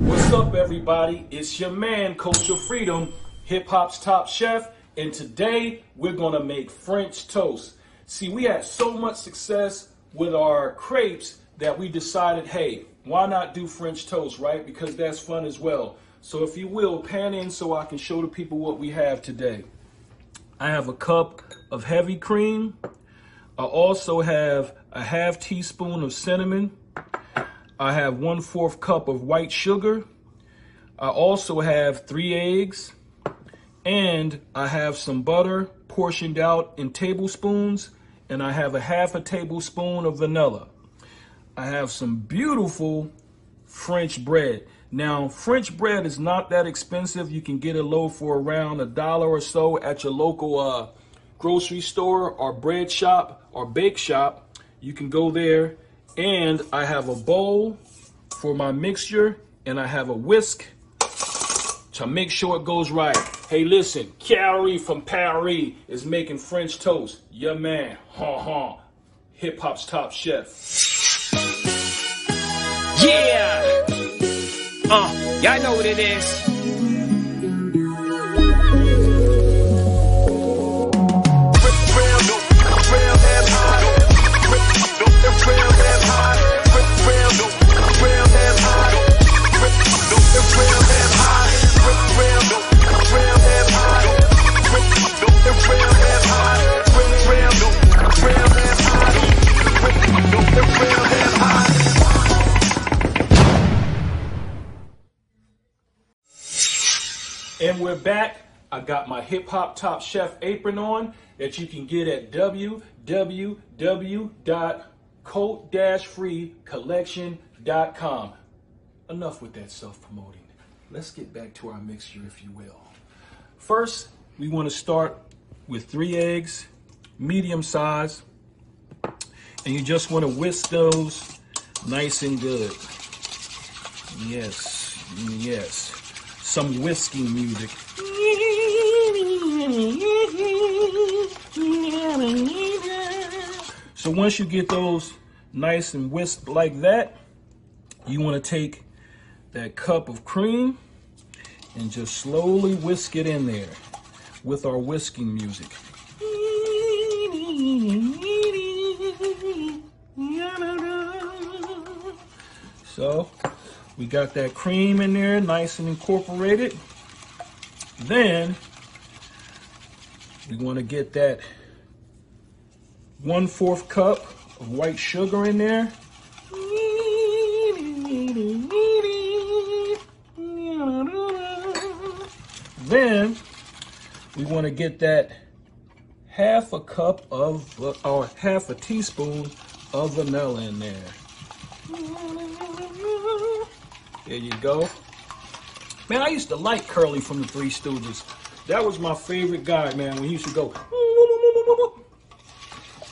What's up, everybody? It's your man, Culture Freedom, hip hop's top chef, and today we're gonna make French toast. See, we had so much success with our crepes that we decided, hey, why not do French toast, right? Because that's fun as well. So, if you will, pan in so I can show the people what we have today. I have a cup of heavy cream. I also have a half teaspoon of cinnamon. I have one fourth cup of white sugar. I also have three eggs. And I have some butter portioned out in tablespoons. And I have a half a tablespoon of vanilla. I have some beautiful French bread. Now, French bread is not that expensive. You can get a loaf for around a dollar or so at your local uh, grocery store or bread shop or bake shop. You can go there. And I have a bowl for my mixture and I have a whisk to make sure it goes right. Hey, listen, Carrie from Paris is making French toast. Your man, ha ha, hip hop's top chef. Yeah! Uh, y'all know what it is. Back. I got my hip hop top chef apron on that you can get at www.coat-free-collection.com. Enough with that self promoting. Let's get back to our mixture, if you will. First, we want to start with three eggs, medium size, and you just want to whisk those nice and good. Yes, yes some whisking music. So once you get those nice and whisked like that, you want to take that cup of cream and just slowly whisk it in there with our whisking music. So we got that cream in there, nice and incorporated. Then want to get that one fourth cup of white sugar in there. Then we want to get that half a cup of, uh, or half a teaspoon of vanilla in there. There you go. Man, I used to like Curly from the Three Stooges. That was my favorite guy, man, when he used to go.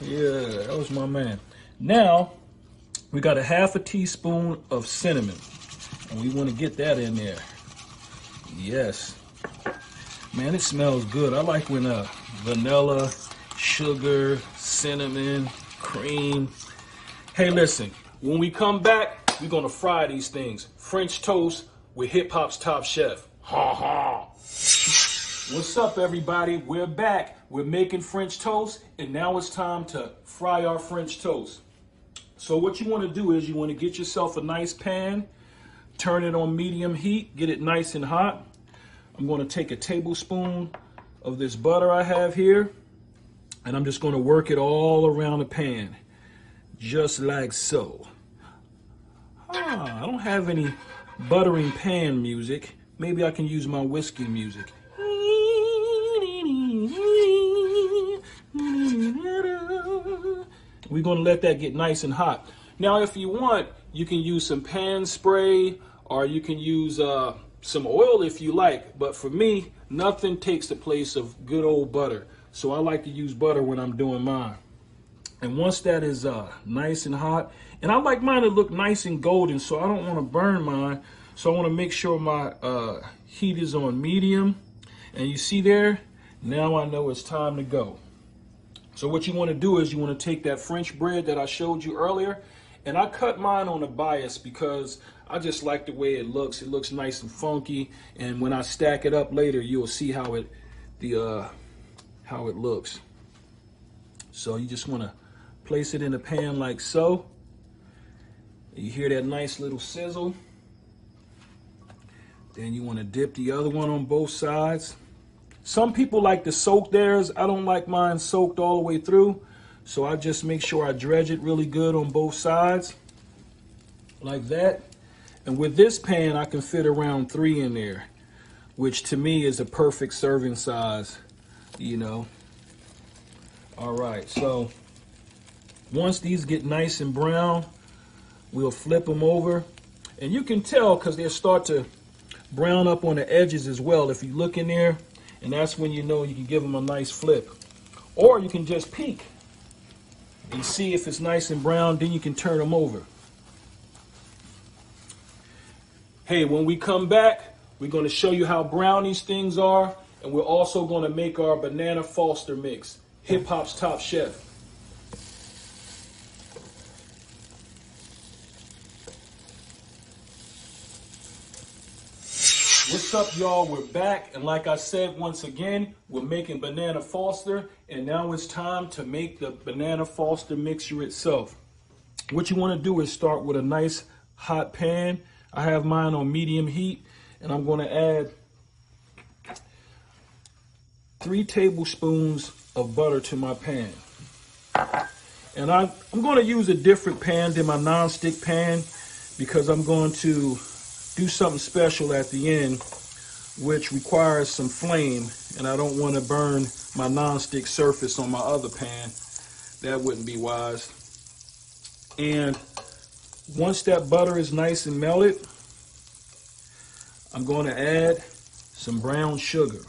Yeah, that was my man. Now, we got a half a teaspoon of cinnamon. And we want to get that in there. Yes. Man, it smells good. I like when uh, vanilla, sugar, cinnamon, cream. Hey, listen, when we come back, we're gonna fry these things. French toast with hip hop's top chef. Ha ha. What's up, everybody? We're back. We're making French toast, and now it's time to fry our French toast. So, what you want to do is you want to get yourself a nice pan, turn it on medium heat, get it nice and hot. I'm going to take a tablespoon of this butter I have here, and I'm just going to work it all around the pan, just like so. Ah, I don't have any buttering pan music. Maybe I can use my whiskey music. We're to let that get nice and hot. Now, if you want, you can use some pan spray or you can use uh, some oil if you like. But for me, nothing takes the place of good old butter. So I like to use butter when I'm doing mine. And once that is uh, nice and hot, and I like mine to look nice and golden, so I don't want to burn mine. So I want to make sure my uh, heat is on medium. And you see there, now I know it's time to go. So what you want to do is you want to take that French bread that I showed you earlier, and I cut mine on a bias because I just like the way it looks. It looks nice and funky. And when I stack it up later, you'll see how it the uh, how it looks. So you just want to place it in a pan like so. You hear that nice little sizzle. Then you want to dip the other one on both sides. Some people like to soak theirs. I don't like mine soaked all the way through. So I just make sure I dredge it really good on both sides. Like that. And with this pan, I can fit around three in there. Which to me is a perfect serving size. You know. All right. So once these get nice and brown, we'll flip them over. And you can tell because they'll start to brown up on the edges as well. If you look in there, and that's when you know you can give them a nice flip. Or you can just peek and see if it's nice and brown, then you can turn them over. Hey, when we come back, we're going to show you how brown these things are, and we're also going to make our banana Foster mix, hip hop's top chef. What's up, y'all? We're back, and like I said, once again, we're making banana Foster, and now it's time to make the banana Foster mixture itself. What you want to do is start with a nice hot pan. I have mine on medium heat, and I'm going to add three tablespoons of butter to my pan. And I, I'm going to use a different pan than my non-stick pan because I'm going to do something special at the end, which requires some flame, and I don't want to burn my non-stick surface on my other pan. That wouldn't be wise. And once that butter is nice and melted, I'm going to add some brown sugar.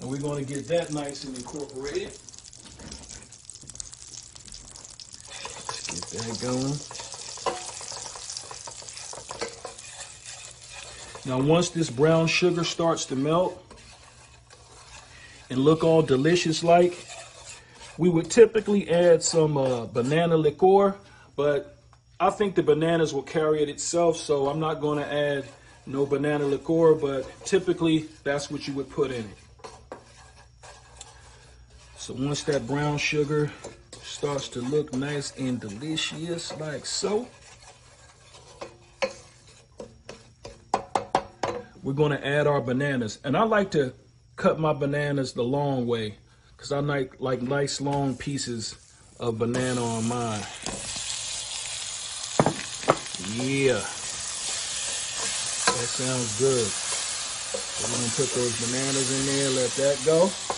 And we're going to get that nice and incorporated. Let's get that going. Now, once this brown sugar starts to melt and look all delicious like, we would typically add some uh, banana liqueur, but I think the bananas will carry it itself, so I'm not going to add no banana liqueur, but typically that's what you would put in it. So once that brown sugar starts to look nice and delicious like so, we're going to add our bananas. And I like to cut my bananas the long way because I like, like nice long pieces of banana on mine. Yeah. That sounds good. We're going to put those bananas in there, let that go.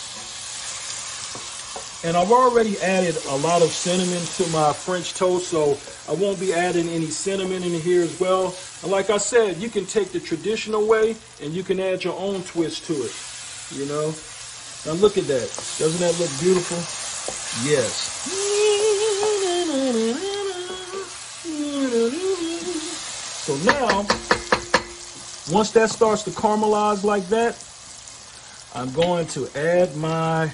And I've already added a lot of cinnamon to my French toast, so I won't be adding any cinnamon in here as well. And like I said, you can take the traditional way and you can add your own twist to it, you know? Now look at that. Doesn't that look beautiful? Yes. So now, once that starts to caramelize like that, I'm going to add my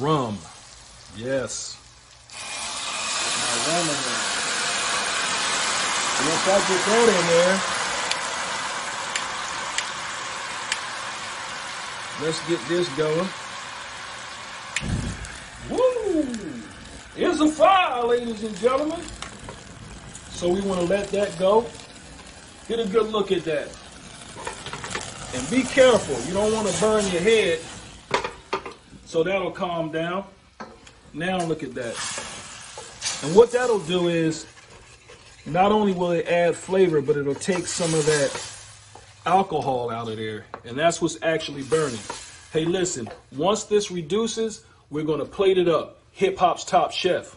rum. Yes. I get that in there, let's get this going. Woo! Here's a fire, ladies and gentlemen. So we want to let that go. Get a good look at that. And be careful. You don't want to burn your head. So that'll calm down. Now look at that. And what that'll do is not only will it add flavor, but it'll take some of that alcohol out of there. And that's what's actually burning. Hey, listen, once this reduces, we're going to plate it up. Hip hop's top chef.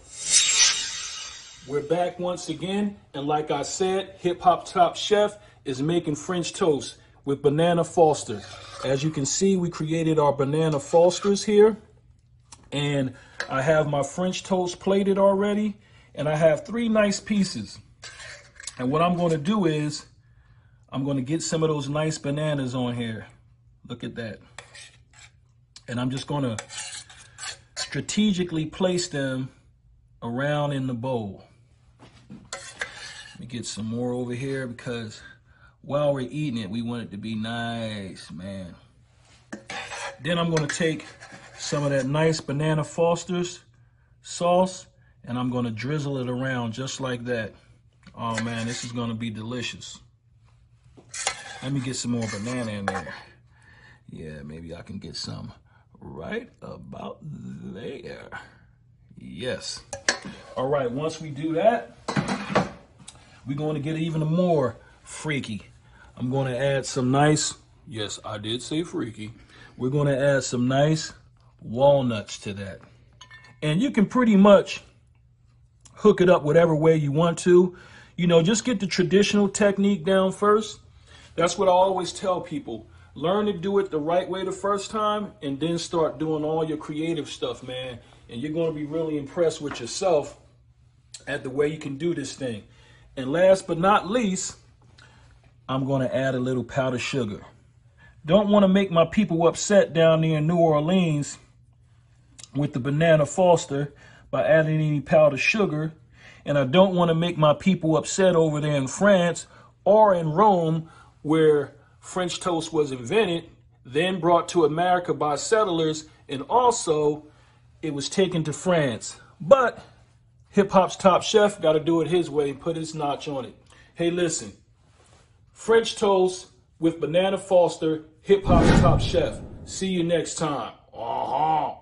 We're back once again. And like I said, Hip Hop Top Chef is making French toast with banana Foster. As you can see, we created our banana Fosters here. And I have my French toast plated already. And I have three nice pieces. And what I'm going to do is I'm going to get some of those nice bananas on here. Look at that. And I'm just going to strategically place them around in the bowl. Let me get some more over here because while we're eating it, we want it to be nice, man. Then I'm going to take some of that nice banana Foster's sauce and I'm to drizzle it around just like that. Oh man, this is to be delicious. Let me get some more banana in there. Yeah, maybe I can get some right about there. Yes. All right, once we do that, we're going to get even more freaky. I'm going to add some nice, yes, I did say freaky. We're going to add some nice walnuts to that. And you can pretty much hook it up whatever way you want to. You know, just get the traditional technique down first. That's what I always tell people. Learn to do it the right way the first time and then start doing all your creative stuff, man. And you're going to be really impressed with yourself at the way you can do this thing. And last but not least, I'm going to add a little powdered sugar. Don't want to make my people upset down there in New Orleans with the banana Foster by adding any powdered sugar. And I don't want to make my people upset over there in France or in Rome where French toast was invented, then brought to America by settlers, and also it was taken to France. But hip hop's top chef got to do it his way and put his notch on it. Hey, listen French toast with banana Foster, hip hop's top chef. See you next time. Uh huh.